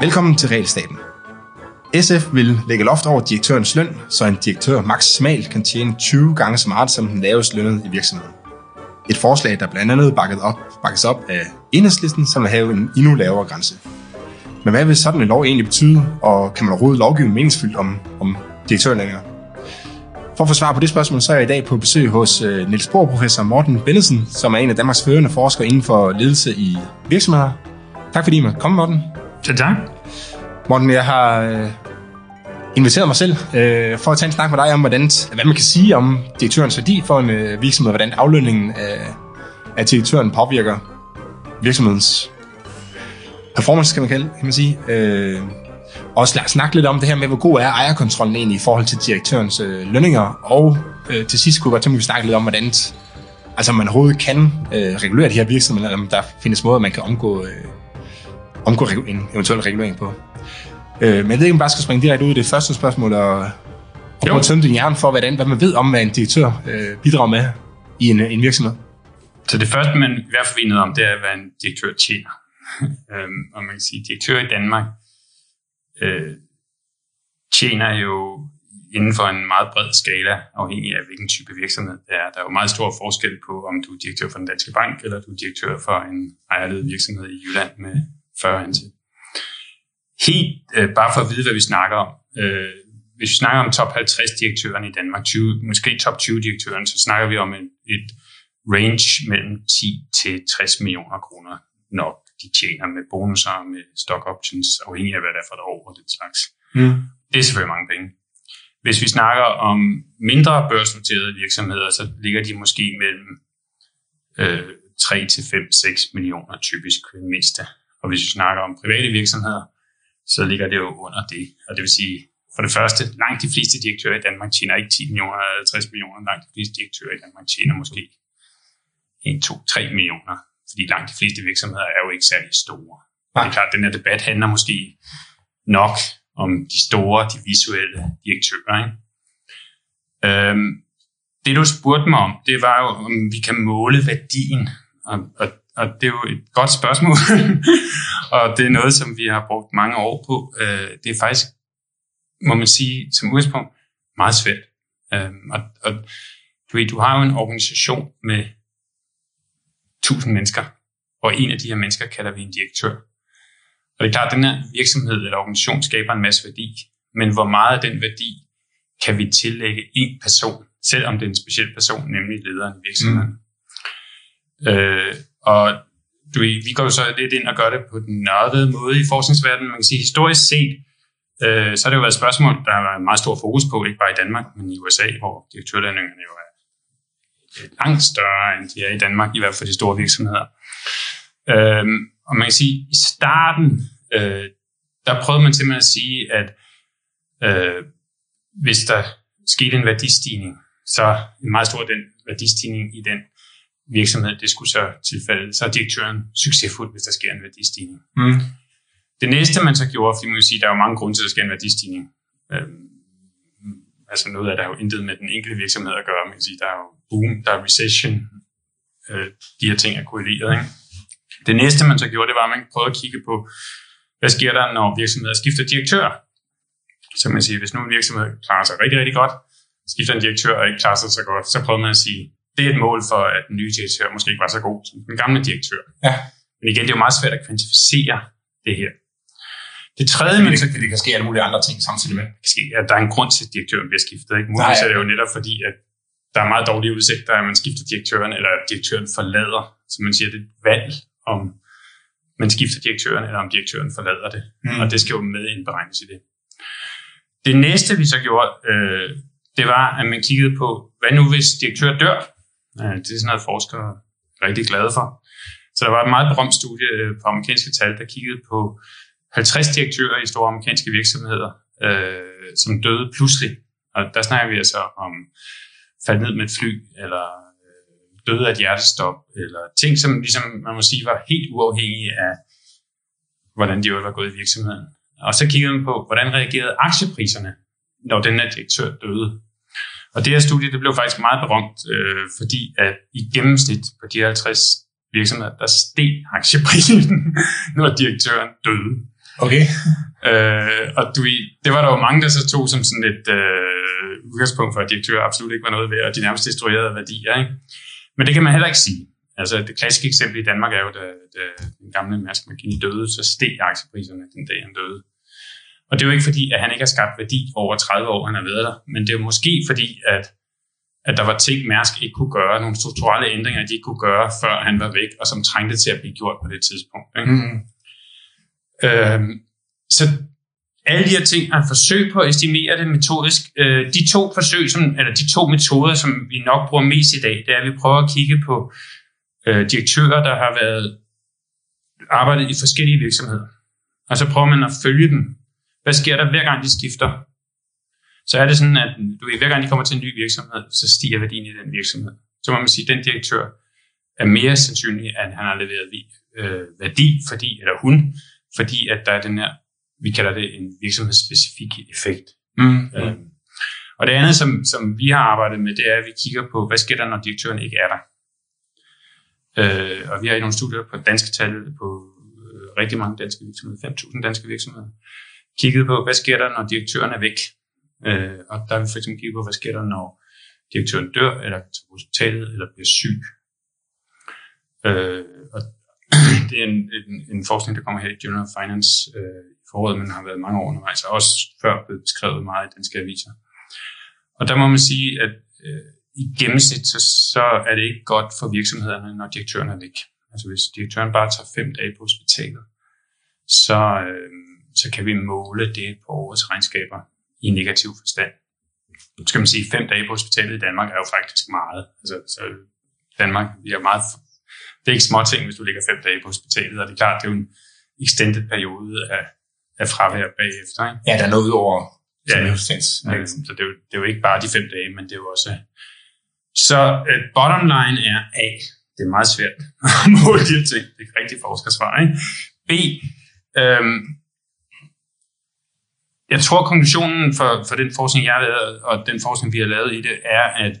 Velkommen til Realstaten. SF vil lægge loft over direktørens løn, så en direktør maksimalt kan tjene 20 gange så meget som den lavest lønnet i virksomheden. Et forslag, der blandt andet bakket op, bakkes op af enhedslisten, som vil have en endnu lavere grænse. Men hvad vil sådan en lov egentlig betyde, og kan man overhovedet lovgive meningsfyldt om, om direktørlønninger? For at få svar på det spørgsmål, så er jeg i dag på besøg hos uh, Niels Bohr, professor Morten Bennesen, som er en af Danmarks førende forskere inden for ledelse i virksomheder. Tak fordi I måtte komme, Morten. Så tak. Morten, jeg har uh, inviteret mig selv uh, for at tage en snak med dig om, hvordan, hvad man kan sige om direktørens værdi for en uh, virksomhed, hvordan aflønningen af, af direktøren påvirker virksomhedens performance, kan man, kalde, kan man sige. Uh, også snakke lidt om det her med, hvor god er ejerkontrollen egentlig i forhold til direktørens øh, lønninger, og øh, til sidst kunne jeg godt tænke mig, at snakke lidt om, hvordan altså, man overhovedet kan øh, regulere de her virksomheder, eller om der findes måder, man kan omgå, øh, omgå en eventuel regulering på. Øh, men jeg ved ikke, om jeg bare skal springe direkte ud i det første spørgsmål, og, og prøve at tømme din hjerne for, hvordan, hvad man ved om, hvad en direktør øh, bidrager med i en, en virksomhed. Så det første, man i hvert fald ved noget om, det er, hvad en direktør tjener. øhm, og man kan sige, at direktør i Danmark øh, tjener jo inden for en meget bred skala, afhængig af hvilken type virksomhed det er. Der er jo meget stor forskel på, om du er direktør for den danske bank, eller du er direktør for en ejerledet virksomhed i Jylland med 40 ansatte. Helt øh, bare for at vide, hvad vi snakker om. Øh, hvis vi snakker om top 50 direktøren i Danmark, 20, måske top 20 direktøren, så snakker vi om et, et range mellem 10 til 60 millioner kroner, nok de tjener med bonusser, med stock options, afhængig af hvad det er for et år og den slags. Mm. Det er selvfølgelig mange penge. Hvis vi snakker om mindre børsnoterede virksomheder, så ligger de måske mellem øh, 3 til 5, 6 millioner typisk mindste. Og hvis vi snakker om private virksomheder, så ligger det jo under det. Og det vil sige, for det første, langt de fleste direktører i Danmark tjener ikke 10 millioner eller 60 millioner. Langt de fleste direktører i Danmark tjener måske 1, 2, 3 millioner fordi langt de fleste virksomheder er jo ikke særlig store. Nej. Det er klart, at den her debat handler måske nok om de store, de visuelle direktører. Ikke? Øhm, det du spurgte mig om, det var jo, om vi kan måle værdien. Og, og, og det er jo et godt spørgsmål. og det er noget, som vi har brugt mange år på. Øh, det er faktisk, må man sige, som udgangspunkt, meget svært. Øhm, og, og du, ved, du har jo en organisation med 1000 mennesker, og en af de her mennesker kalder vi en direktør. Og det er klart, at den her virksomhed eller organisation skaber en masse værdi, men hvor meget af den værdi kan vi tillægge en person, selvom det er en speciel person, nemlig lederen i virksomheden. Mm. Øh, og du, vi går jo så lidt ind og gør det på den nørdede måde i forskningsverdenen. Man kan sige, historisk set, øh, så har det jo været et spørgsmål, der været meget stor fokus på, ikke bare i Danmark, men i USA, hvor direktørlønningerne jo er langt større, end de er i Danmark, i hvert fald de store virksomheder. Øhm, og man kan sige, i starten, øh, der prøvede man simpelthen at sige, at øh, hvis der skete en værdistigning, så en meget stor den værdistigning i den virksomhed, det skulle så tilfælde, så er direktøren succesfuld, hvis der sker en værdistigning. Mm. Det næste, man så gjorde, fordi man kan sige, der er jo mange grunde til, at der sker en værdistigning. Øhm, altså noget af det har jo intet med den enkelte virksomhed at gøre, man kan sige, der er jo boom, der er recession, øh, de her ting er korreleret. Ikke? Det næste, man så gjorde, det var, at man prøvede at kigge på, hvad sker der, når virksomheder skifter direktør? Så man siger, hvis nu en virksomhed klarer sig rigtig, rigtig godt, skifter en direktør og ikke klarer sig så godt, så prøver man at sige, det er et mål for, at den nye direktør måske ikke var så god som den gamle direktør. Ja. Men igen, det er jo meget svært at kvantificere det her. Det tredje, men så kan det kan ske alle mulige andre ting samtidig med. Det kan ske, at der er en grund til, at direktøren bliver skiftet. Ikke? Muligvis er det jo netop fordi, at der er meget dårlige udsigter, at man skifter direktøren, eller at direktøren forlader. Så man siger, det er et valg, om man skifter direktøren, eller om direktøren forlader det. Mm. Og det skal jo med indberegnes i det. Det næste, vi så gjorde, øh, det var, at man kiggede på, hvad nu hvis direktør dør? Øh, det er sådan noget, forskere er rigtig glade for. Så der var et meget berømt studie øh, på amerikanske tal, der kiggede på 50 direktører i store amerikanske virksomheder, øh, som døde pludselig. Og der snakker vi altså om faldt ned med et fly, eller øh, døde af et hjertestop, eller ting, som ligesom, man må sige, var helt uafhængige af, hvordan de var gået i virksomheden. Og så kiggede man på, hvordan reagerede aktiepriserne, når den her direktør døde. Og det her studie, det blev faktisk meget berømt, øh, fordi at i gennemsnit på de 50 virksomheder, der steg aktieprisen, når direktøren døde. Okay. Øh, og du, det var der jo mange, der så tog som sådan et øh, udgangspunkt for, at direktører absolut ikke var noget ved, og de nærmest destruerede værdier. Ikke? Men det kan man heller ikke sige. Altså det klassiske eksempel i Danmark er jo, da, da den gamle Mærsk McKinney døde, så steg aktiepriserne den dag, han døde. Og det er jo ikke fordi, at han ikke har skabt værdi over 30 år, han har været der, men det er jo måske fordi, at, at der var ting, Mærsk ikke kunne gøre, nogle strukturelle ændringer, de ikke kunne gøre, før han var væk, og som trængte til at blive gjort på det tidspunkt. Ikke? Mm. Øhm, så alle de her ting er et forsøg på at estimere det metodisk. Øh, de to forsøg, som, eller de to metoder, som vi nok bruger mest i dag, det er, at vi prøver at kigge på øh, direktører, der har været arbejdet i forskellige virksomheder. Og så prøver man at følge dem. Hvad sker der hver gang de skifter? Så er det sådan, at du ved, hver gang de kommer til en ny virksomhed, så stiger værdien i den virksomhed. Så må man sige, at den direktør er mere sandsynlig, at han har leveret øh, værdi, fordi, eller hun, fordi at der er den her, vi kalder det en virksomhedsspecifik effekt. Mm. Øh, og det andet, som, som vi har arbejdet med, det er, at vi kigger på, hvad sker der, når direktøren ikke er der? Øh, og vi har i nogle studier på danske tal på øh, rigtig mange danske virksomheder, 5.000 danske virksomheder, kigget på, hvad sker der, når direktøren er væk? Øh, og der har vi for eksempel kigget på, hvad sker der, når direktøren dør, eller på hospitalet, eller bliver syg. Øh, og det er en, en, en forskning, der kommer her i Journal of Finance øh, foråret, men har været mange år undervejs, og også før blevet beskrevet meget i danske aviser. Og der må man sige, at øh, i gennemsnit, så, så er det ikke godt for virksomhederne, når direktøren er væk. Altså hvis direktøren bare tager fem dage på hospitalet, så, øh, så kan vi måle det på årets regnskaber i negativ forstand. Skal man sige, fem dage på hospitalet i Danmark er jo faktisk meget. Altså, så Danmark, vi er meget, det er ikke små ting, hvis du ligger fem dage på hospitalet, og det er klart, det er jo en extended periode af, af fravær bagefter. Ikke? Ja, der er noget over ja, ja. Så det er, jo, det er jo ikke bare de fem dage, men det er jo også så uh, bottom line er A. Det er meget svært at måle de her ting. Det er ikke rigtig forskersvar. Ikke? B. Øhm, jeg tror, konklusionen for, for den forskning, jeg har lavet, og den forskning, vi har lavet i det, er, at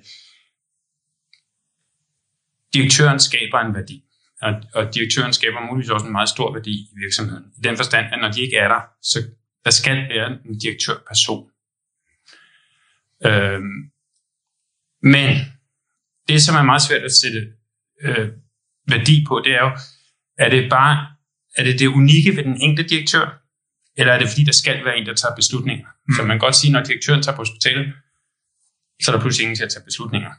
direktøren skaber en værdi. Og, og direktøren skaber muligvis også en meget stor værdi i virksomheden. I den forstand, at når de ikke er der, så der skal være en direktørperson. Øhm, men det, som er meget svært at sætte øh, værdi på, det er jo, er det bare er det det unikke ved den enkelte direktør, eller er det fordi, der skal være en, der tager beslutninger? Mm. Så man kan godt sige, når direktøren tager på hospitalet, så er der pludselig ingen til at tage beslutninger.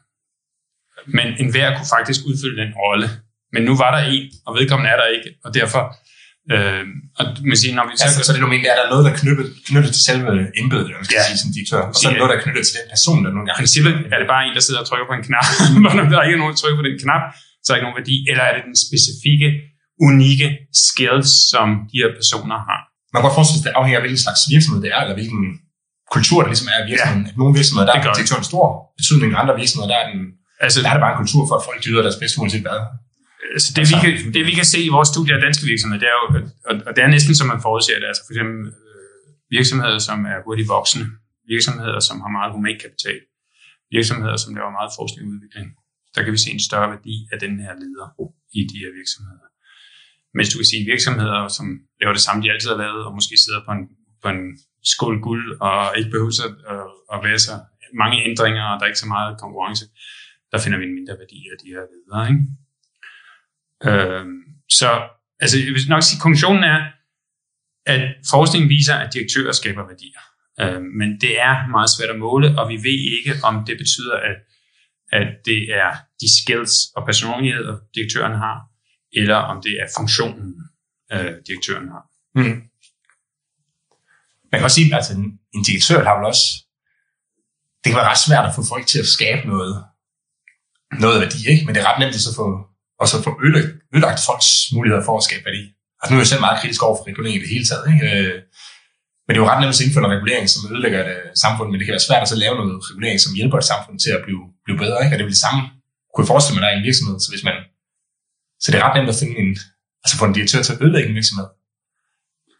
Men enhver kunne faktisk udfylde den rolle. Men nu var der en, og vedkommende er der ikke, og derfor Øh, og man siger, når vi så, altså, så det du mener, er der noget, der er knyttet, knyttet til selve embedet, eller skal ja. sige, som direktør, og så er der noget, der er knyttet til den person, der nogle gange... I princippet er det bare en, der sidder og trykker på en knap, når der er ikke nogen, der trykker på den knap, så er der ikke nogen værdi, eller er det den specifikke, unikke skills, som de her personer har. Man kan godt forestille sig, at det afhænger af, hvilken slags virksomhed det er, eller hvilken kultur, der ligesom er i virksomheden. Ja. Nogle virksomheder, der er direktøren stor betydning, andre virksomheder, der er, den, altså, der er det bare en kultur for, at folk yder deres bedste uanset hvad. Så det, vi kan, det vi kan se i vores studier af danske virksomheder, det er jo, og det er næsten som man forudser det, altså for eksempel øh, virksomheder, som er hurtigt voksende, virksomheder, som har meget human kapital, virksomheder, som laver meget forskning og udvikling. Der kan vi se en større værdi af den her leder i de her virksomheder. Mens du kan sige virksomheder, som laver det samme, de altid har lavet, og måske sidder på en, på en skål guld, og ikke behøver at, at, at være så mange ændringer, og der er ikke så meget konkurrence, der finder vi en mindre værdi af de her ledere. Ikke? Øh, så altså, jeg vil nok sige, konklusionen er, at forskningen viser, at direktører skaber værdier. Øh, men det er meget svært at måle, og vi ved ikke, om det betyder, at, at det er de skills og personligheder, direktøren har, eller om det er funktionen, øh, direktøren har. Mm. Man kan også sige, at altså, en direktør har vel også, det kan være ret svært at få folk til at skabe noget, noget værdi, ikke? men det er ret nemt at få og så få ødelagt, ødelagt folks muligheder for at skabe værdi. Altså nu er jeg selv meget kritisk over for regulering i det hele taget. Ikke? Øh, men det er jo ret nemt at indføre noget regulering, som ødelægger et øh, samfund, men det kan være svært at så lave noget regulering, som hjælper et samfund til at blive, blive bedre. Ikke? Og det vil det samme, kunne jeg forestille mig, der er en virksomhed, så hvis man så det er ret nemt at finde en, altså få en direktør til at ødelægge en virksomhed.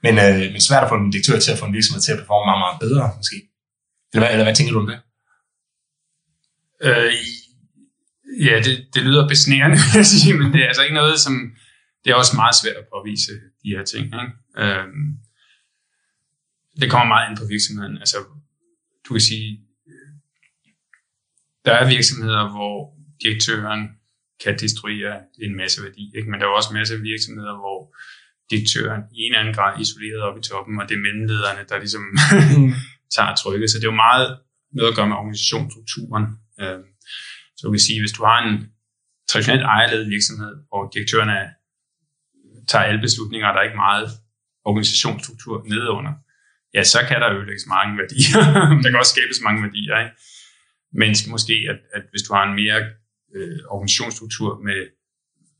Men, øh, men svært at få en direktør til at få en virksomhed til at performe meget, meget bedre, måske. Eller hvad, eller hvad tænker du om det? Øh, ja, det, det lyder besnærende, vil jeg sige, men det er altså ikke noget, som... Det er også meget svært at påvise de her ting. Ikke? Øh, det kommer meget ind på virksomheden. Altså, du kan sige, der er virksomheder, hvor direktøren kan destruere en masse værdi, ikke? men der er også masser af virksomheder, hvor direktøren i en eller anden grad isoleret op i toppen, og det er mellemlederne, der ligesom tager trykket. Så det er jo meget noget at gøre med organisationsstrukturen. Øh, så du kan sige, hvis du har en traditionelt ejerledet virksomhed, hvor direktøren tager alle beslutninger, og der er ikke meget organisationsstruktur nedenunder, ja, så kan der ødelægges mange værdier. der kan også skabes mange værdier. Ikke? Men måske, at, at hvis du har en mere øh, organisationsstruktur med,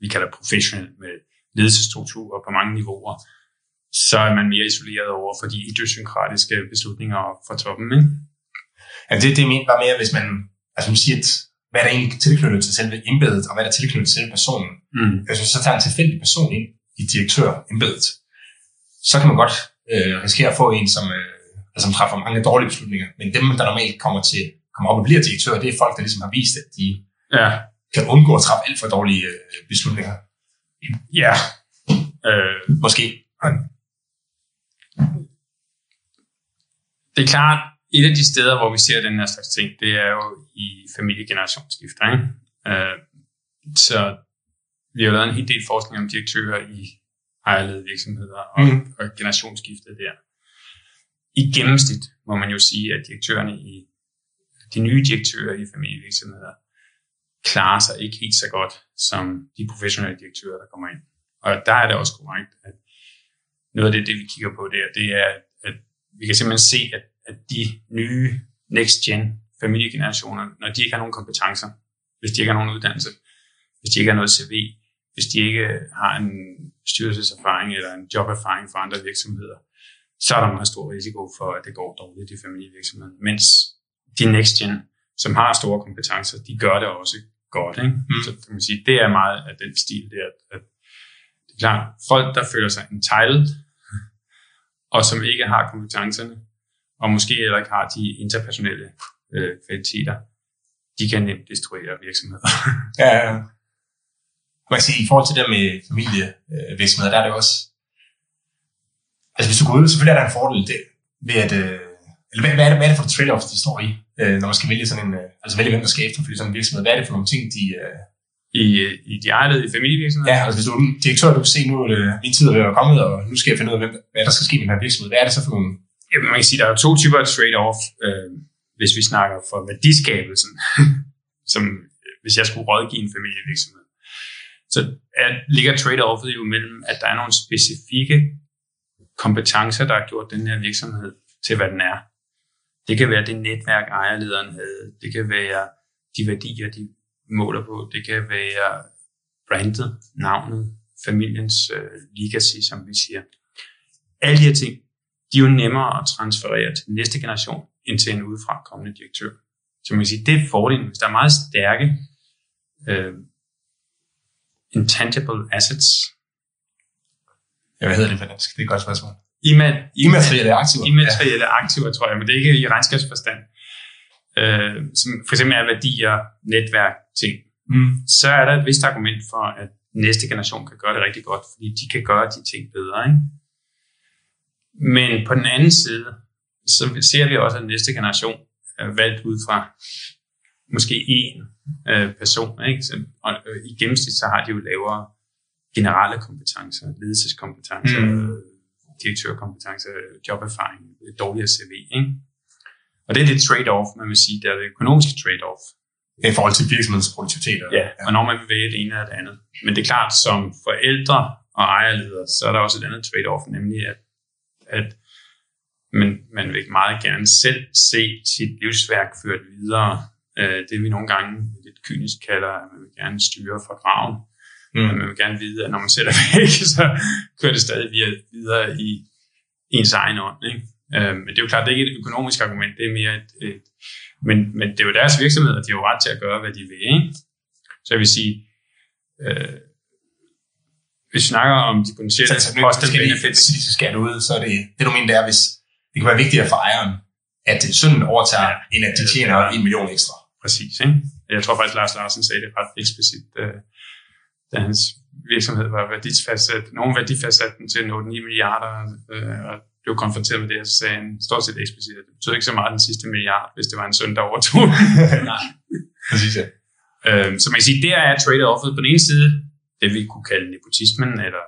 vi kalder professionel, med ledelsesstrukturer på mange niveauer, så er man mere isoleret over for de idiosynkratiske beslutninger fra toppen. Ikke? Ja, det, det mente bare mere, hvis man, altså man siger, at hvad er der egentlig tilknyttet til selve embedet, og hvad er der tilknyttet til selve personen. Mm. Altså, så tager en tilfældig person ind i direktør embedet, så kan man godt øh, risikere at få en, som, øh, altså, som træffer mange dårlige beslutninger. Men dem, der normalt kommer til kommer op og bliver direktør, det er folk, der ligesom har vist, at de ja. kan undgå at træffe alt for dårlige øh, beslutninger. Ja. Øh, Måske. Det er klart, et af de steder, hvor vi ser den her slags ting, det er jo i familiegenerationsskifter. Ikke? Øh, så vi har lavet en hel del forskning om direktører i ejerledede virksomheder og, mm. og generationsskiftet der. I gennemsnit må man jo sige, at direktørerne i de nye direktører i familievirksomheder klarer sig ikke helt så godt som de professionelle direktører, der kommer ind. Og der er det også korrekt, at noget af det, det vi kigger på der, det er, at vi kan simpelthen se, at, at de nye next-gen familiegenerationer, når de ikke har nogen kompetencer, hvis de ikke har nogen uddannelse, hvis de ikke har noget CV, hvis de ikke har en styrelseserfaring eller en joberfaring fra andre virksomheder, så er der meget stor risiko for, at det går dårligt i familievirksomheden. Mens de next gen, som har store kompetencer, de gør det også godt. Ikke? Mm. Så kan man sige, det er meget af den stil der, at, at det er klart, folk, der føler sig entitled, og som ikke har kompetencerne, og måske heller ikke har de interpersonelle øh, kvaliteter, de kan nemt destruere virksomheder. ja, ja. Man kan sige, i forhold til det med familievirksomheder, der er det også, altså hvis du går ud, selvfølgelig er der en fordel det, ved at, øh, eller hvad, hvad, er det, hvad er det for et trade-off, de står i, øh, når man skal vælge sådan en, øh, altså vælge hvem der skal efterfølge sådan en virksomhed, hvad er det for nogle ting, de, øh, i, i de ejede i familievirksomheder? Ja, altså hvis du er direktør, du kan se, nu er min tid er kommet, og nu skal jeg finde ud af, hvem, hvad der skal ske med den her virksomhed. Hvad er det så for nogle? Jamen, man kan sige, der er to typer af trade-off, øh, hvis vi snakker for værdiskabelsen, som øh, hvis jeg skulle rådgive en familievirksomhed. Så er, ligger trade-offet jo mellem, at der er nogle specifikke kompetencer, der har gjort den her virksomhed til, hvad den er. Det kan være det netværk, ejerlederen havde. Det kan være de værdier, de måler på. Det kan være brandet, navnet, familiens øh, legacy, som vi siger. Alle de her ting, de er jo nemmere at transferere til næste generation, end til en udefra kommende direktør. Så man kan sige, det er fordelen. Hvis der er meget stærke øh, intangible assets. Ja, hvad hedder det for dansk? Det er et godt spørgsmål. Immaterielle aktiver. Immaterielle ja. aktiver, tror jeg, men det er ikke i regnskabsforstand. Øh, som for eksempel er værdier, netværk, ting. Mm. Så er der et vist argument for, at næste generation kan gøre det rigtig godt, fordi de kan gøre de ting bedre. Ikke? Men på den anden side, så ser vi også, at næste generation er valgt ud fra måske én øh, person. Ikke? Så, og, øh, I gennemsnit så har de jo lavere generelle kompetencer, ledelseskompetencer, mm. direktørkompetencer, joberfaring, dårligere CV. Ikke? Og det er det trade-off, man vil sige, det er det økonomiske trade-off. I forhold til virksomhedens produktivitet. Ja, ja, og når man vil vælge det ene eller det andet. Men det er klart, som forældre og ejerledere, så er der også et andet trade-off, nemlig at, at man, man vil meget gerne selv se sit livsværk ført videre. Øh, det vi nogle gange lidt kynisk kalder, at man vil gerne styre fra graven. Mm. Men man vil gerne vide, at når man sætter væk, så kører det stadig videre i ens egen ånd. Ikke? Øh, men det er jo klart, det er ikke et økonomisk argument, det er mere et, et men, men det er jo deres virksomhed, og de har jo ret til at gøre, hvad de vil. Ikke? Så jeg vil sige, øh, hvis vi snakker om de potentielle cost benefits. Hvis vi skal ud, så er det, det du mener, det er, hvis det kan være vigtigere for ejeren, at sønnen overtager, ja, end at de tjener en million ekstra. præcis. Ikke? Jeg tror faktisk, Lars Larsen sagde det ret eksplicit, øh, da hans virksomhed var værdifastsat. Nogen værdifastsat den til 8-9 milliarder, øh, og blev konfronteret med det, og så sagde han stort set eksplicit, at det betyder ikke så meget den sidste milliard, hvis det var en søn, der overtog. Nej, præcis ja. Øhm, så man kan sige, der er trade-offet på den ene side, det vi kunne kalde nepotismen, eller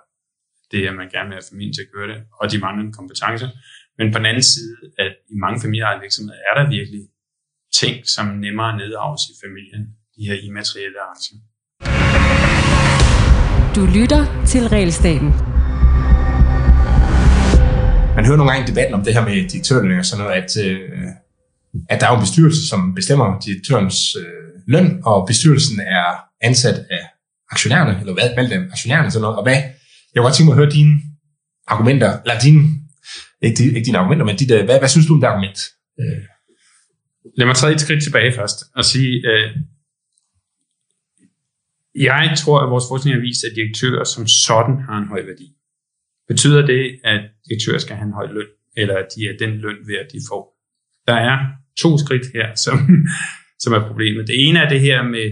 det, at man gerne vil have familien til at køre det, og de manglende kompetencer. Men på den anden side, at i mange familieejede virksomheder er der virkelig ting, som nemmere nedarves i familien, de her immaterielle aktier. Du lytter til Realstaten. Man hører nogle gange i debatten om det her med direktørløn og sådan noget, at, øh, at der er jo en bestyrelse, som bestemmer direktørens øh, løn, og bestyrelsen er ansat af aktionærerne, eller hvad, valgt af aktionærerne sådan noget. Og hvad, jeg kunne godt tænke mig at høre dine argumenter, eller dine, ikke, ikke dine argumenter, men dit, hvad, hvad synes du om det argument? Øh. Lad mig træde et skridt tilbage først og sige, øh, jeg tror, at vores forskning har vist, at direktører som sådan har en høj værdi. Betyder det, at direktører skal have en høj løn, eller at de er den løn værd, de får? Der er to skridt her, som, som er problemet. Det ene er det her med,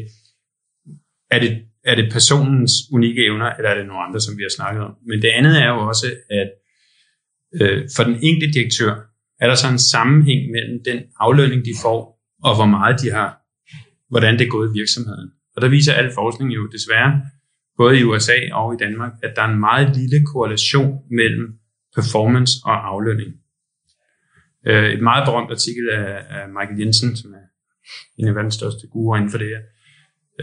er det, er det personens unikke evner, eller er det nogle andre, som vi har snakket om? Men det andet er jo også, at øh, for den enkelte direktør, er der så en sammenhæng mellem den aflønning, de får, og hvor meget de har, hvordan det er gået i virksomheden. Og der viser al forskning jo desværre, både i USA og i Danmark, at der er en meget lille korrelation mellem performance og aflønning. Øh, et meget berømt artikel af, Michael Jensen, som er en af verdens største guruer inden for det her,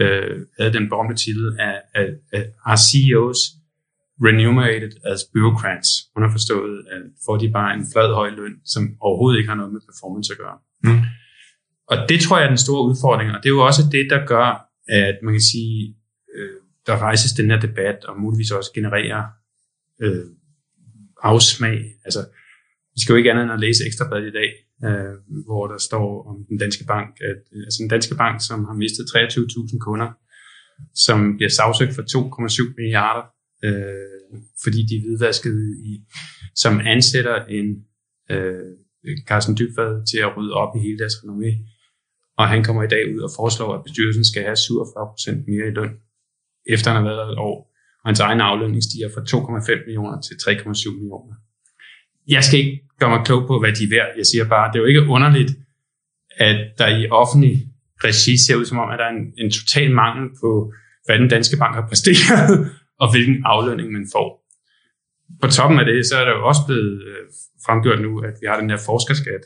øh, havde den berømte titel af, af, af Are CEOs remunerated as bureaucrats? Underforstået, at får de bare en flad høj løn, som overhovedet ikke har noget med performance at gøre. Mm. Og det tror jeg er den store udfordring, og det er jo også det, der gør, at man kan sige, øh, der rejses den her debat, og muligvis også genererer øh, afsmag. Altså, vi skal jo ikke andet end at læse Ekstrabladet i dag, øh, hvor der står om den danske bank, at, altså den danske bank, som har mistet 23.000 kunder, som bliver sagsøgt for 2,7 milliarder, øh, fordi de er hvidvaskede i, som ansætter en øh, Carsten Dybvad til at rydde op i hele deres renommé. Og han kommer i dag ud og foreslår, at bestyrelsen skal have 47% mere i løn, efter han har været et år. Og hans egen aflønning stiger fra 2,5 millioner til 3,7 millioner. Jeg skal ikke gøre mig klog på, hvad de er værd. Jeg siger bare, det er jo ikke underligt, at der i offentlig regi ser ud som om, at der er en, en total mangel på, hvad den danske bank har præsteret, og hvilken aflønning man får. På toppen af det, så er der jo også blevet øh, fremgjort nu, at vi har den her forskerskat,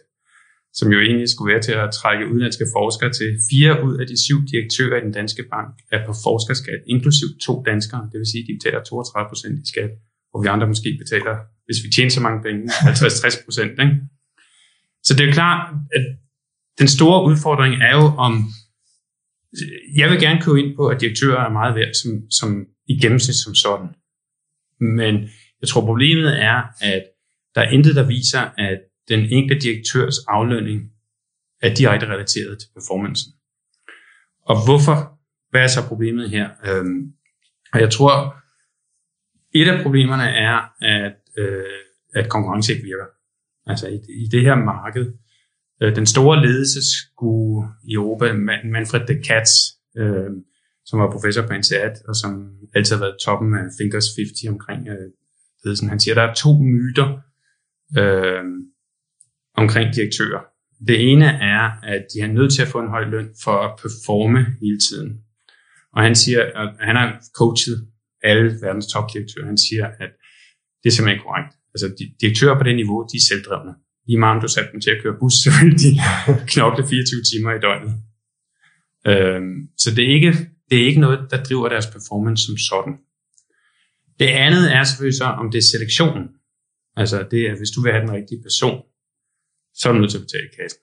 som jo egentlig skulle være til at trække udenlandske forskere til. Fire ud af de syv direktører i den danske bank er på forskerskat, inklusiv to danskere. Det vil sige, at de betaler 32 procent i skat, hvor vi andre måske betaler, hvis vi tjener så mange penge, 50-60 procent. Så det er jo klart, at den store udfordring er jo om, jeg vil gerne købe ind på, at direktører er meget værd som, som i gennemsnit som sådan. Men jeg tror, problemet er, at der er intet, der viser, at den enkelte direktørs aflønning er direkte relateret til performancen. Og hvorfor? Hvad er så problemet her? Øhm, og jeg tror, et af problemerne er, at, øh, at konkurrence ikke virker. Altså i, i det her marked. Øh, den store ledelsesskue i Europa, Manfred de Katz, øh, som var professor på NCAT, og som altid har været toppen af Thinkers 50 omkring øh, ledelsen. Han siger, at der er to myter øh, omkring direktører. Det ene er, at de er nødt til at få en høj løn for at performe hele tiden. Og han siger, at han har coachet alle verdens topdirektører. Han siger, at det er simpelthen korrekt. Altså, de, direktører på det niveau, de er selvdrevne. Lige meget om du satte dem til at køre bus, så vil de knokle 24 timer i døgnet. Øhm, så det er, ikke, det er ikke noget, der driver deres performance som sådan. Det andet er selvfølgelig så, om det er selektionen. Altså det er, hvis du vil have den rigtige person, så er du nødt til at betale kassen.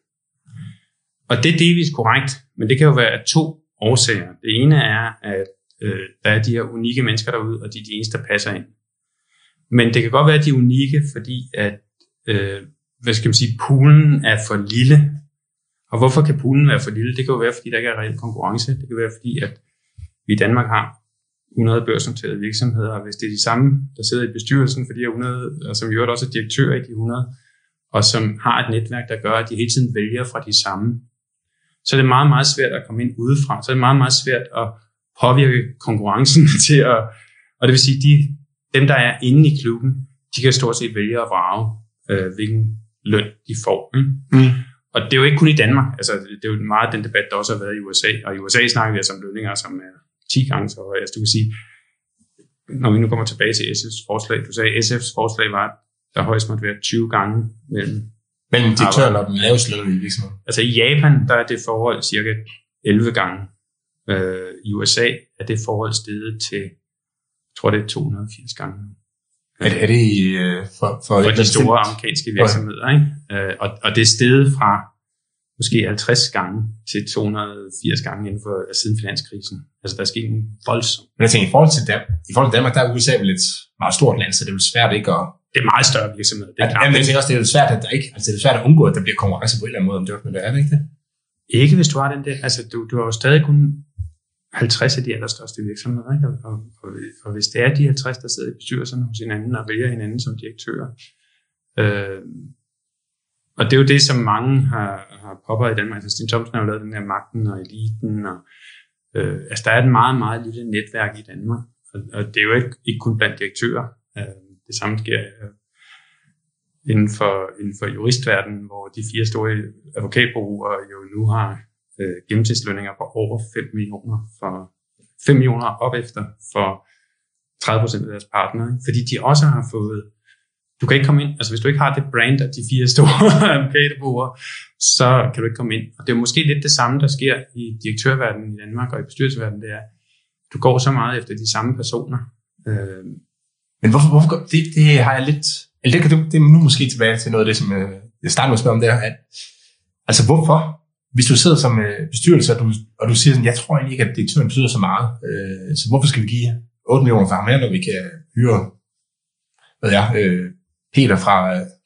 Og det er delvis korrekt, men det kan jo være af to årsager. Det ene er, at øh, der er de her unikke mennesker derude, og de er de eneste, der passer ind. Men det kan godt være, at de er unikke, fordi at, øh, hvad skal man sige, poolen er for lille. Og hvorfor kan poolen være for lille? Det kan jo være, fordi der ikke er reel konkurrence. Det kan være, fordi at vi i Danmark har 100 børsnoterede virksomheder, og hvis det er de samme, der sidder i bestyrelsen for de her 100, og som jo også er direktører i de 100, og som har et netværk, der gør, at de hele tiden vælger fra de samme, så er det meget, meget svært at komme ind udefra. Så er det meget, meget svært at påvirke konkurrencen til at... Og det vil sige, de, dem, der er inde i klubben, de kan stort set vælge at vrage, øh, hvilken løn de får. Ikke? Mm. Og det er jo ikke kun i Danmark. Altså, det er jo meget den debat, der også har været i USA. Og i USA snakker vi altså om lønninger, som er 10 gange så høje. Altså, du kan sige, når vi nu kommer tilbage til SF's forslag, du sagde, at SF's forslag var, at der højst måtte være 20 gange mellem Mellem direktøren og den laveste løn i virksomheden. Altså i Japan, der er det forhold cirka 11 gange. Øh, I USA er det forhold steget til, jeg tror det er 280 gange. Er det, er det i, øh, for, for, For de store amerikanske virksomheder. Ikke? Øh, og, og det er steget fra måske 50 gange til 280 gange inden for siden finanskrisen. Altså der er sket en voldsom. Men jeg tænker, i forhold til, Dam- i forhold til Danmark, der er USA vel et meget stort land, så det er vel svært ikke at... Det er meget større virksomheder. Det er at klart. jamen, jeg tænker også, det er svært, at der ikke, altså det er svært at undgå, at der bliver konkurrence på en eller anden måde om det, er det ikke det? Ikke hvis du har den der, altså du, du har jo stadig kun 50 af de allerstørste virksomheder, ikke? Og, og, og, og hvis det er de 50, der sidder i bestyrelserne hos hinanden og vælger hinanden som direktører, øh, og det er jo det, som mange har, har påpeget i Danmark. Altså, Sten Thomsen har jo lavet den her magten og eliten, og øh, altså der er et meget, meget lille netværk i Danmark, og, og det er jo ikke, ikke kun blandt direktører. Øh, det samme sker øh, inden for, inden for juristverdenen, hvor de fire store advokatbureauer jo nu har øh, gennemsnitslønninger på over 5 millioner for 5 millioner op efter for 30 procent af deres partnere, fordi de også har fået du kan ikke komme ind, altså hvis du ikke har det brand af de fire store advokatbureauer, så kan du ikke komme ind. Og det er måske lidt det samme, der sker i direktørverdenen i Danmark og i bestyrelsesverdenen, det er, du går så meget efter de samme personer. Øh, Men hvorfor, hvorfor det, det har jeg lidt... Eller det, kan du- det er nu måske tilbage til noget af det, som øh, jeg startede med at spørge om, det er, at, altså hvorfor, hvis du sidder som øh, bestyrelse, og du, og du siger sådan, jeg tror egentlig ikke, at direktøren betyder så meget, øh, så hvorfor skal vi give 8 millioner for ham her, når vi kan hyre, hvad er, øh, Peter fra,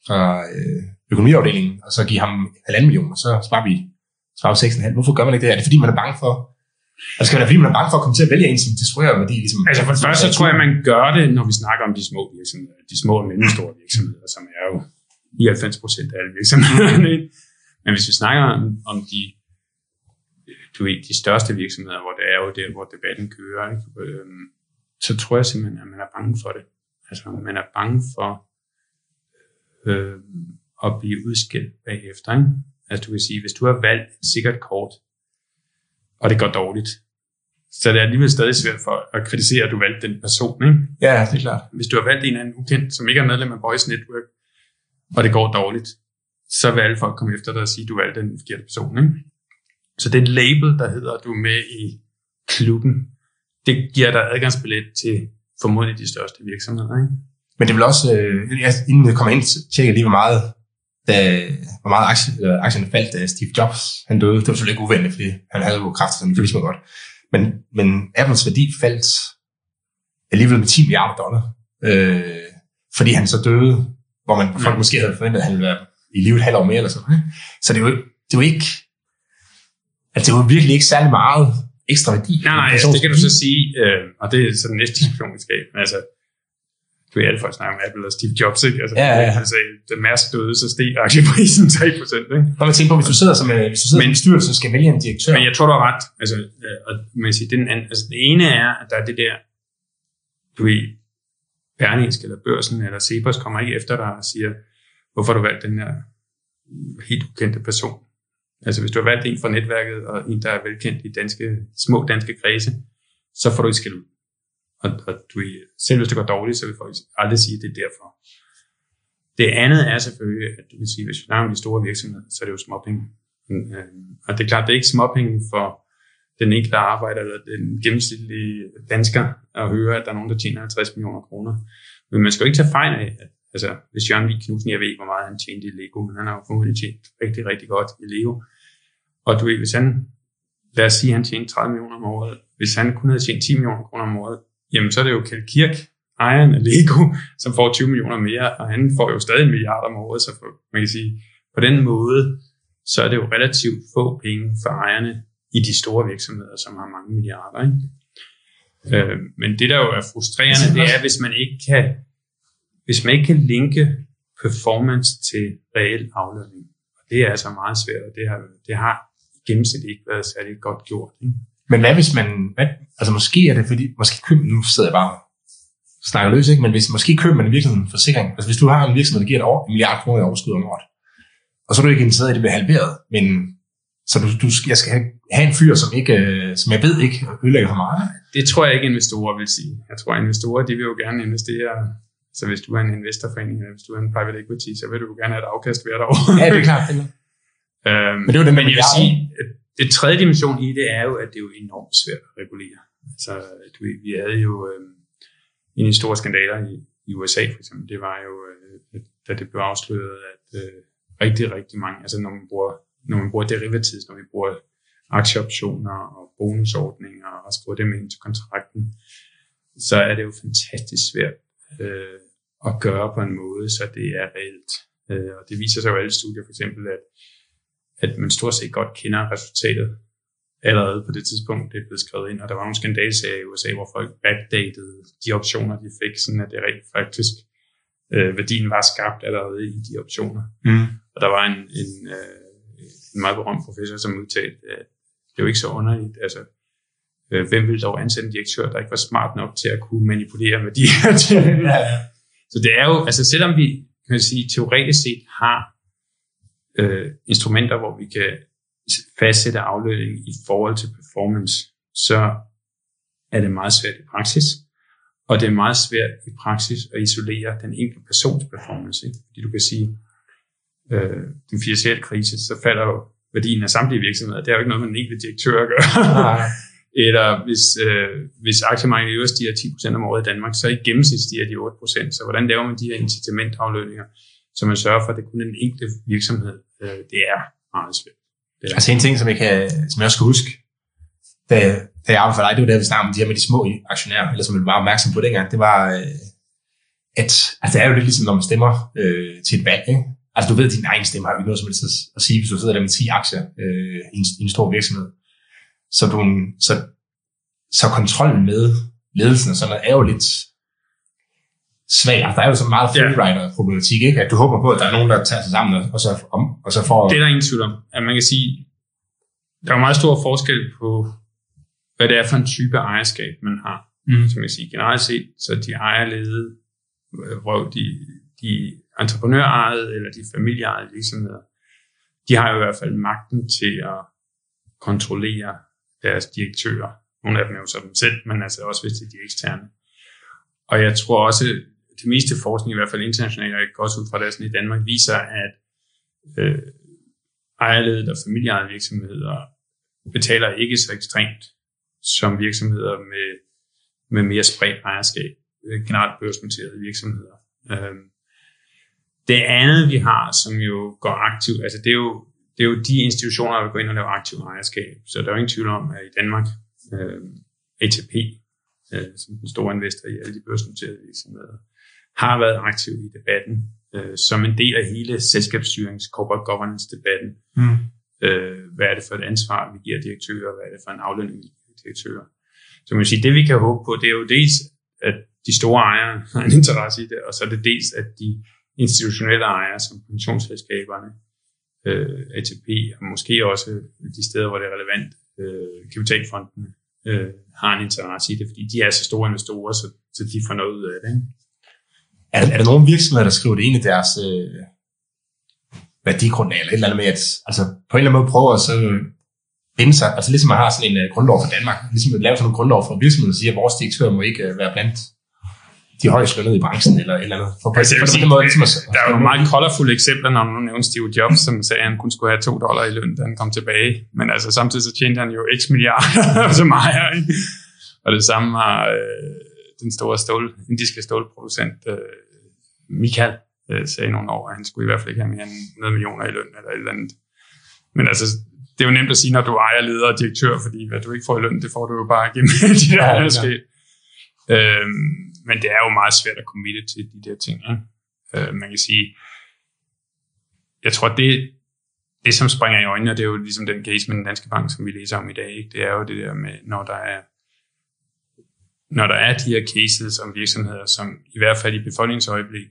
fra øh, økonomiafdelingen, og så give ham halvanden million, og så sparer vi, sparer vi 6,5. Hvorfor gør man ikke det? Er det fordi, man er bange for, altså skal det være fordi, man er bange for at komme til at vælge en, som destruerer værdi? Ligesom, Altså for det første, så tror jeg, man gør det, når vi snakker om de små virksomheder, de små og mellemstore virksomheder, som er jo 99 procent af alle virksomhederne. Men hvis vi snakker om, om de, du ved, de største virksomheder, hvor det er jo der, hvor debatten kører, ikke? Øhm, så tror jeg simpelthen, at man er bange for det. Altså man er bange for øh, at blive udskilt bagefter. Ikke? Altså du kan sige, hvis du har valgt et sikkert kort, og det går dårligt, så det er alligevel stadig svært for at kritisere, at du valgte den person. Ikke? Ja, det er klart. Hvis du har valgt en eller anden ukendt, som ikke er medlem af Voice Network, og det går dårligt, så vil alle folk komme efter dig og sige, at du valgte den forkerte person. Ikke? Så det label, der hedder, at du er med i klubben, det giver dig adgangsbillet til formodentlig de største virksomheder. Ikke? Men det vil også, øh, jeg, inden jeg kommer ind, tjekke lige, hvor meget, da, hvor meget aktie, øh, aktierne faldt, da Steve Jobs han døde. Det var selvfølgelig ikke uventet, fordi han havde jo kraft, så det man godt. Men, men Apples værdi faldt alligevel med 10 milliarder dollar, øh, fordi han så døde, hvor man folk måske havde forventet, at han ville være i live et halvt år mere eller sådan. Så det er jo, det jo ikke, altså det jo virkelig ikke særlig meget ekstra værdi. Nej, nej, altså, det kan du så sige, øh, og det er så den næste diskussion, vi skal. Altså, du er alle folk snakker om Apple og Steve Jobs, ikke? Altså, Ja, ja, ja. Altså, da Mærsk døde, så steg aktieprisen 3 procent, ikke? Når man tænker på, hvis du sidder som øh, hvis du sidder Men- bestyrelsen skal vælge en direktør, Men jeg tror, du har ret. Altså, øh, og man kan sige, den anden, altså, det ene er, at der er det der, du ved, Berlingske eller Børsen eller Cepos kommer ikke efter dig og siger, hvorfor har du valgt den her helt ukendte person. Altså hvis du har valgt en fra netværket, og en, der er velkendt i danske, små danske kredse, så får du ikke skæld ud. Og, og du, selv hvis det går dårligt, så vil folk aldrig sige, at det er derfor. Det andet er selvfølgelig, at du kan sige, hvis vi snakker om de store virksomheder, så er det jo småpenge. Øh, og det er klart, det er ikke småpenge for den enkelte arbejder eller den gennemsnitlige dansker at høre, at der er nogen, der tjener 50 millioner kroner. Men man skal jo ikke tage fejl af, at altså, hvis Jørgen Vig Knudsen, jeg ved ikke, hvor meget han tjente i Lego, men han har jo formodentlig tjent rigtig, rigtig godt i Lego. Og du ved, hvis han, lad os sige, at han tjente 30 millioner om året, hvis han kun havde tjent 10 millioner kroner om året, jamen så er det jo Kjeld Kirk, ejeren af Lego, som får 20 millioner mere, og han får jo stadig milliarder om året, så for, man kan sige, på den måde, så er det jo relativt få penge for ejerne i de store virksomheder, som har mange milliarder. Ikke? Øh, men det, der jo er frustrerende, det er, hvis man ikke kan, hvis man ikke kan linke performance til reel aflønning. Og det er altså meget svært, og det har, det har gennemsnit ikke været særlig godt gjort. Ikke? Men hvad hvis man, hvad, altså måske er det fordi, måske køb, nu sidder jeg bare snakker løs, ikke? men hvis, måske køber man i virkeligheden en forsikring. Altså hvis du har en virksomhed, der giver dig over, en milliard kroner i overskud om året, og så er du ikke interesseret i, at det bliver halveret, men så du, du, jeg skal have, have en fyr, som, ikke, øh, som jeg ved ikke ødelægger for meget. Det tror jeg ikke, investorer vil sige. Jeg tror, at investorer de vil jo gerne investere så hvis du er en investorforening, eller hvis du er en private equity, så vil du gerne have et afkast hvert år. Ja, det er klart. Det er. øhm, men det var det, men jeg vil sige, at det tredje dimension i det er jo, at det er jo enormt svært at regulere. Altså, du, vi havde jo øh, en af de store skandaler i, i USA, for eksempel, det var jo, øh, da det blev afsløret, at øh, rigtig, rigtig mange, altså når man bruger, når man bruger derivatives, når vi bruger aktieoptioner og bonusordninger og skriver dem ind til kontrakten, så er det jo fantastisk svært øh, at gøre på en måde, så det er reelt. Øh, og det viser sig jo alle studier for eksempel, at, at man stort set godt kender resultatet allerede på det tidspunkt, det er blevet skrevet ind. Og der var nogle skandalsager i USA, hvor folk backdatede de optioner, de fik, sådan at det rent faktisk øh, værdien var skabt allerede i de optioner. Mm. Og der var en, en, øh, en meget berømt professor, som udtalte, at det er jo ikke så underligt. Altså, øh, hvem ville dog ansætte en direktør, der ikke var smart nok til at kunne manipulere med de her ting? ja. Så det er jo, altså selvom vi kan sige, teoretisk set har øh, instrumenter, hvor vi kan fastsætte aflønning i forhold til performance, så er det meget svært i praksis. Og det er meget svært i praksis at isolere den enkelte persons performance. Ikke? Fordi du kan sige, øh, den finansielle krise, så falder jo værdien af samtlige virksomheder. Det er jo ikke noget den enkelte direktør. Nej. Eller hvis, øh, hvis aktiemarkedet i øvrigt stiger 10% om året i Danmark, så i gennemsnit stiger de 8%. Så hvordan laver man de her incitamentaflønninger, så man sørger for, at det kun er den enkelte virksomhed? Øh, det er meget svært. Det er. Altså en ting, som jeg, kan, som jeg også skal huske, da, da jeg arbejdede for dig, det var der, vi snakkede om de her med de små aktionærer, eller som jeg var opmærksom på dengang, det var, øh, at altså, det er jo lidt ligesom, når man stemmer øh, til et valg. Ikke? Altså du ved, at din egen stemme har jo ikke noget som helst at sige, hvis du sidder der med 10 aktier øh, i, en, i en stor virksomhed. Så, du, så, så kontrollen med ledelsen og sådan noget er jo lidt svag. Der er jo så meget freerider-problematik, ikke? at du håber på, at der er nogen, der tager sig sammen og så, om, og så får... Det er der ingen tvivl om. At man kan sige, der er meget stor forskel på, hvad det er for en type ejerskab, man har. Mm. Som jeg siger, generelt set, så de ejerlede, hvor de, de entreprenørejede eller de familieejede virksomheder, de har jo i hvert fald magten til at kontrollere deres direktører. Nogle af dem er jo sådan selv, men altså også hvis det er de eksterne. Og jeg tror også, det meste forskning, i hvert fald internationalt, og ikke også ud fra det sådan i Danmark, viser, at øh, ejerledet og familieejede virksomheder betaler ikke så ekstremt som virksomheder med, med mere spredt ejerskab, øh, generelt børsnoterede virksomheder. Øh, det andet, vi har, som jo går aktivt, altså det er jo det er jo de institutioner, der går ind og laver aktiv ejerskab. Så der er jo ingen tvivl om, at i Danmark, øh, ATP, øh, som den store investor i alle de børsnoterede virksomheder, har været aktiv i debatten øh, som en del af hele selskabsstyrings, corporate governance-debatten. Mm. Øh, hvad er det for et ansvar, vi giver direktører? Hvad er det for en aflønning, vi giver direktører? Så man kan sige, det vi kan håbe på, det er jo dels, at de store ejere har en interesse i det, og så er det dels, at de institutionelle ejere, som pensionsselskaberne, øh, ATP, og måske også de steder, hvor det er relevant, øh, kapitalfondene, øh, har en interesse i det, fordi de er så store investorer, så, så de får noget ud af det. Ikke? Er, er der nogle virksomheder, der skriver det ind i deres øh, værdigrundlag, eller et eller andet med, at altså, på en eller anden måde prøver at så binde sig, altså ligesom man har sådan en uh, grundlov for Danmark, ligesom at lave sådan en grundlov for virksomheder, der siger, at vores direktør må ikke uh, være blandt de højst lønnede i branchen, eller et eller andet. For, altså, for, sige, måde, ligesom at, der er jo meget colorful eksempler, når man nævner Steve Jobs, som sagde, at han kun skulle have 2 dollar i løn, da han kom tilbage. Men altså, samtidig så tjente han jo x milliarder så meget. Ikke? Og det samme har øh, den store stål, indiske stålproducent øh, Michael øh, sagde nogle år, at han skulle i hvert fald ikke have mere end 100 millioner i løn, eller et eller andet. Men altså, det er jo nemt at sige, når du ejer, leder og direktør, fordi hvad du ikke får i løn, det får du jo bare gennem de der ja, ja. Øhm, men det er jo meget svært at committe til de der ting. Ikke? Øh, man kan sige, jeg tror, det, det som springer i øjnene, og det er jo ligesom den case med den danske bank, som vi læser om i dag, ikke? det er jo det der med, når der er når der er de her cases om virksomheder, som i hvert fald i befolkningsøjeblik,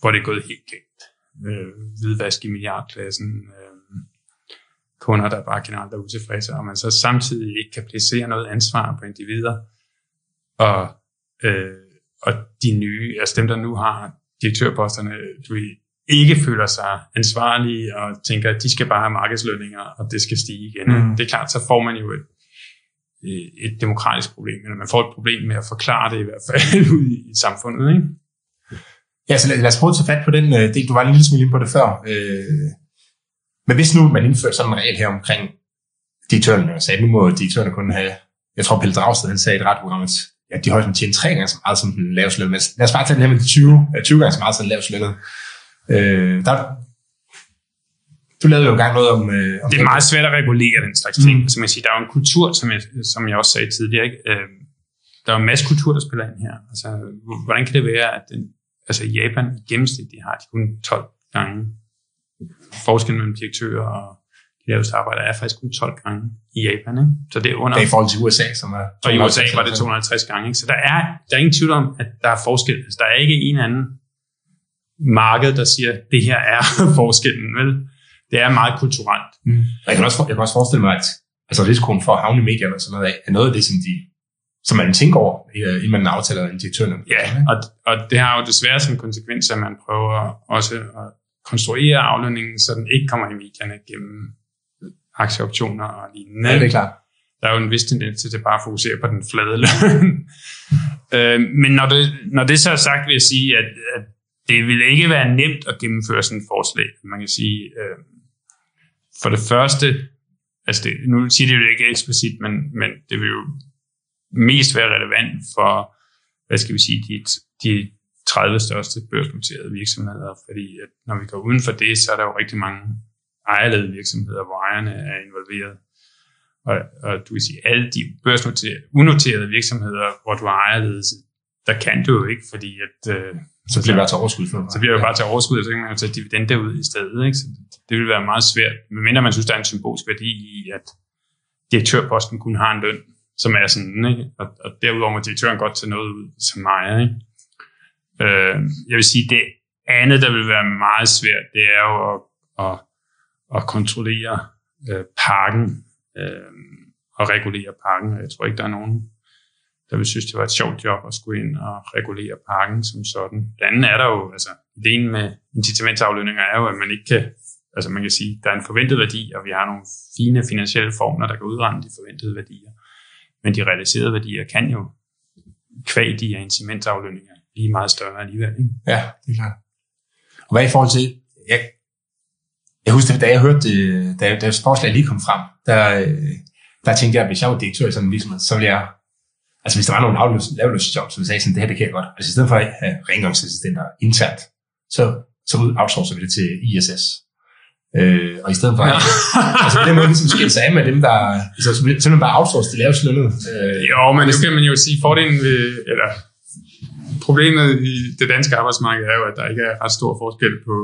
hvor det er gået helt galt. Øh, hvidvask i milliardklassen, øh, kunder, der bare generelt er utilfredse, og man så samtidig ikke kan placere noget ansvar på individer, og, øh, og de nye, altså dem, der nu har direktørposterne, du ikke føler sig ansvarlige og tænker, at de skal bare have markedslønninger, og det skal stige igen. Mm. Det er klart, så får man jo et, Øh, et demokratisk problem, eller man får et problem med at forklare det i hvert fald ud i samfundet. Ikke? Ja, så lad, lad os prøve at tage fat på den øh, del. Du var en lille smule inde på det før. Øh, men hvis nu man indfører sådan en regel her omkring direktørerne, og sagde, nu må direktørerne kun have, jeg tror Pelle Dragsted, han sagde i et radioprogram, at ja, de højst må tjene tre gange så meget som den laveste løn. Men lad os bare tage det her med de 20, 20 øh, gange så meget som den laveste løn. Øh, der, du lavede jo engang noget om... Øh, om det er meget svært at regulere den slags ting. Mm. Som jeg siger, der er jo en kultur, som jeg, som jeg også sagde tidligere. Ikke? Øh, der er jo en masse kultur, der spiller ind her. Altså, hvordan kan det være, at den, altså Japan i gennemsnit, de har de kun 12 gange forskellen mellem direktører og de laveste arbejdere er faktisk kun 12 gange i Japan. Ikke? Så det er under... Det er i forhold til USA, som er... Og i USA var det 250 gange. Ikke? Så der er, der er ingen tvivl om, at der er forskel. Altså, der er ikke en anden marked, der siger, at det her er forskellen. Vel? Det er meget kulturelt. Mm. Jeg, kan også, jeg kan også forestille mig, at altså, risikoen for at havne i medierne og sådan noget er noget af det, som de som man tænker over, inden man aftaler en direktør. Ja, og, og det har jo desværre som konsekvens, at man prøver også at konstruere aflønningen, så den ikke kommer i medierne gennem aktieoptioner og lignende. Ja, det er klart. Der er jo en vis tendens til at bare fokusere på den flade løn. øh, men når det, når det så er sagt, vil jeg sige, at, at det vil ikke være nemt at gennemføre sådan et forslag. Man kan sige, øh, for det første, altså det, nu siger det jo ikke eksplicit, men, men det vil jo mest være relevant for, hvad skal vi sige, de, de 30 største børsnoterede virksomheder, fordi at når vi går uden for det, så er der jo rigtig mange ejerledede virksomheder, hvor ejerne er involveret. Og, og du kan sige, alle de børsnoterede, unoterede virksomheder, hvor du har ejerledelse, der kan du jo ikke, fordi at... Øh, så bliver det bare til overskud for Så bliver det bare til overskud, og så kan man jo tage dividender ud i stedet. Ikke? Så det vil være meget svært, medmindre man synes, der er en symbolsk værdi i, at direktørposten kun har en løn, som er sådan, ikke? Og, og derudover må direktøren godt tage noget ud som ejer. Ikke? Øh, jeg vil sige, det andet, der vil være meget svært, det er jo at, at, at kontrollere øh, parken øh, og regulere parken. Jeg tror ikke, der er nogen, der vil synes, det var et sjovt job at skulle ind og regulere parken som sådan. Det andet er der jo, altså ideen med incitamentsaflønninger er jo, at man ikke kan, altså man kan sige, der er en forventet værdi, og vi har nogle fine finansielle formler, der kan udrende de forventede værdier. Men de realiserede værdier kan jo kvæg de her incitamentsaflønninger blive meget større alligevel. Ikke? Ja, det er klart. Og hvad i forhold til, jeg, jeg husker, da jeg hørte det, da, da forslaget lige kom frem, der, øh, der tænkte jeg, at hvis jeg var direktør i sådan en virksomhed, så ville jeg, altså hvis der var nogle lavløsjob, så ville jeg sige sådan, det her, det kan jeg godt. Altså i stedet for at have rengøringsassistenter internt, så, så outsourcer vi det til ISS. Øh, og i stedet for, ja. altså på den måde ligesom skille sig af med dem, der altså, simpelthen bare outsource det lavest lønnet. Øh, jo, men nu kan man jo sige, fordelen ved, eller problemet i det danske arbejdsmarked er jo, at der ikke er ret stor forskel på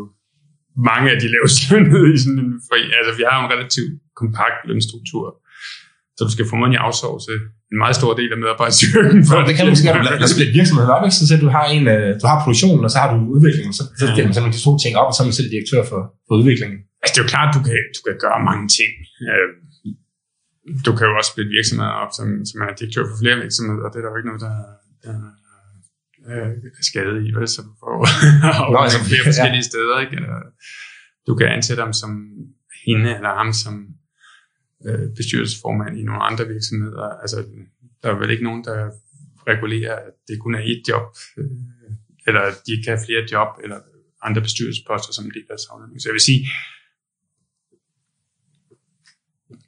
mange af de lavest lønnede i sådan en fri. Altså, vi har en relativt kompakt lønstruktur, så du skal formodentlig outsource en meget stor del af medarbejdsstyrken. For det kan man sige, at du splitte virksomheden op, ikke? så du har, en, øh, du har produktionen, og så har du udviklingen, så, så deler man simpelthen de to ting op, og så er man selv direktør for, for udviklingen. Altså, det er jo klart, du kan, du kan gøre mange ting. Øh, du kan jo også splitte virksomheder op, som, som er direktør for flere virksomheder, og det er der jo ikke noget, der, der øh, skade i, vel? så du får Nå, altså, flere forskellige ja. steder. Ikke? Eller, du kan ansætte ham som hende eller ham som øh, bestyrelsesformand i nogle andre virksomheder. Altså, der er vel ikke nogen, der regulerer, at det kun er et job, øh, eller at de kan have flere job, eller andre bestyrelsesposter som en del af Så jeg vil sige,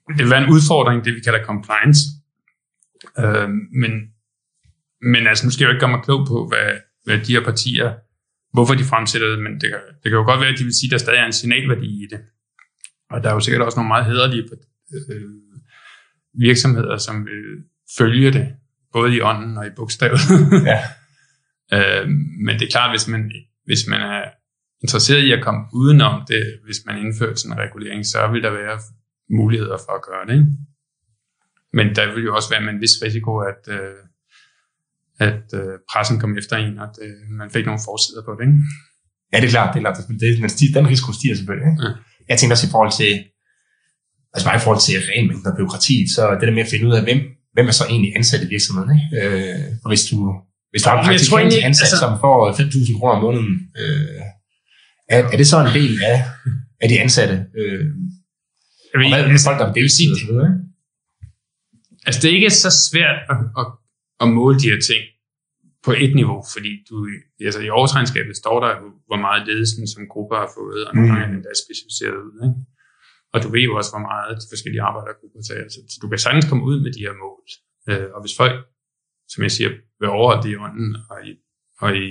det vil være en udfordring, det vi kalder compliance. Øh, men men altså, nu skal jeg jo ikke gøre mig klog på, hvad, hvad de her partier, hvorfor de fremsætter det, men det kan, det kan jo godt være, at de vil sige, at der stadig er en signalværdi i det. Og der er jo sikkert også nogle meget hederlige øh, virksomheder, som vil følge det, både i ånden og i bogstavet. ja. øh, men det er klart, hvis man, hvis man er interesseret i at komme udenom det, hvis man indfører sådan en regulering, så vil der være muligheder for at gøre det. Ikke? Men der vil jo også være med en vis risiko, at, øh, at øh, pressen kom efter en, og det, man fik nogle forsider på det. Ikke? Ja, det er klart, det er klart. Men den risiko stiger selvfølgelig. Ikke? Ja. Jeg tænker også i forhold til, altså bare i forhold til regelmængden og byråkratiet, så det der med at finde ud af, hvem, hvem er så egentlig ansat i virksomheden, ikke? Øh, for hvis du, hvis du har en praktikant ansat, altså- som får 5.000 kroner om måneden, øh, er, er det så en del af, af de ansatte? Øh, Jeg ved, og hvad med folk, der er deltid og så videre, altså det er ikke så svært at, at, at måle de her ting på et niveau, fordi du, altså i årsregnskabet står der, hvor meget ledelsen som grupper har fået, og nogle Mm. gange er det endda specificeret ud. Ikke? Og du ved jo også, hvor meget de forskellige arbejdergrupper tager. Så du kan sagtens komme ud med de her mål. Øh, og hvis folk, som jeg siger, vil overholde det i ånden og i, og i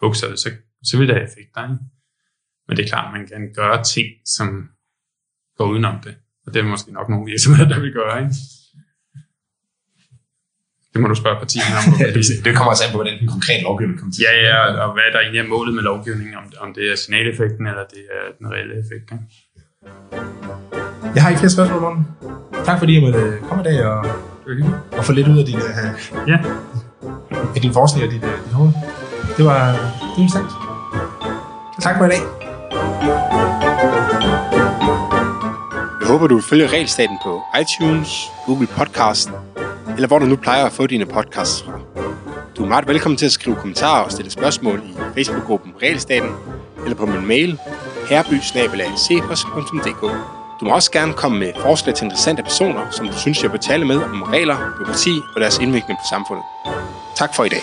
bukserne, så, så vil det have effekter. Ikke? Men det er klart, man kan gøre ting, som går udenom det. Og det er måske nok nogle virksomheder, der vil gøre. Ikke? Det må du spørge partierne om. Ja, det kommer altså an på, hvordan den konkrete lovgivning kommer til. Ja, ja, og hvad der egentlig er målet med lovgivningen, om, om det er signaleffekten, eller det er den reelle effekt. Ikke? Jeg har ikke flere spørgsmål, Morten. Tak fordi jeg måtte øh, komme i dag og, Det var hyggeligt. og få lidt ud af din, uh, Ja, af din forskning og dit, uh, dit hoved. Det var, det var interessant. Tak for i dag. Jeg håber, du vil følge Regelstaten på iTunes, Google Podcast, eller hvor du nu plejer at få dine podcasts fra. Du er meget velkommen til at skrive kommentarer og stille spørgsmål i Facebook-gruppen Regelstaten, eller på min mail herby Du må også gerne komme med forslag til interessante personer, som du synes, jeg bør tale med om regler, byråkrati og deres indvirkning på samfundet. Tak for i dag.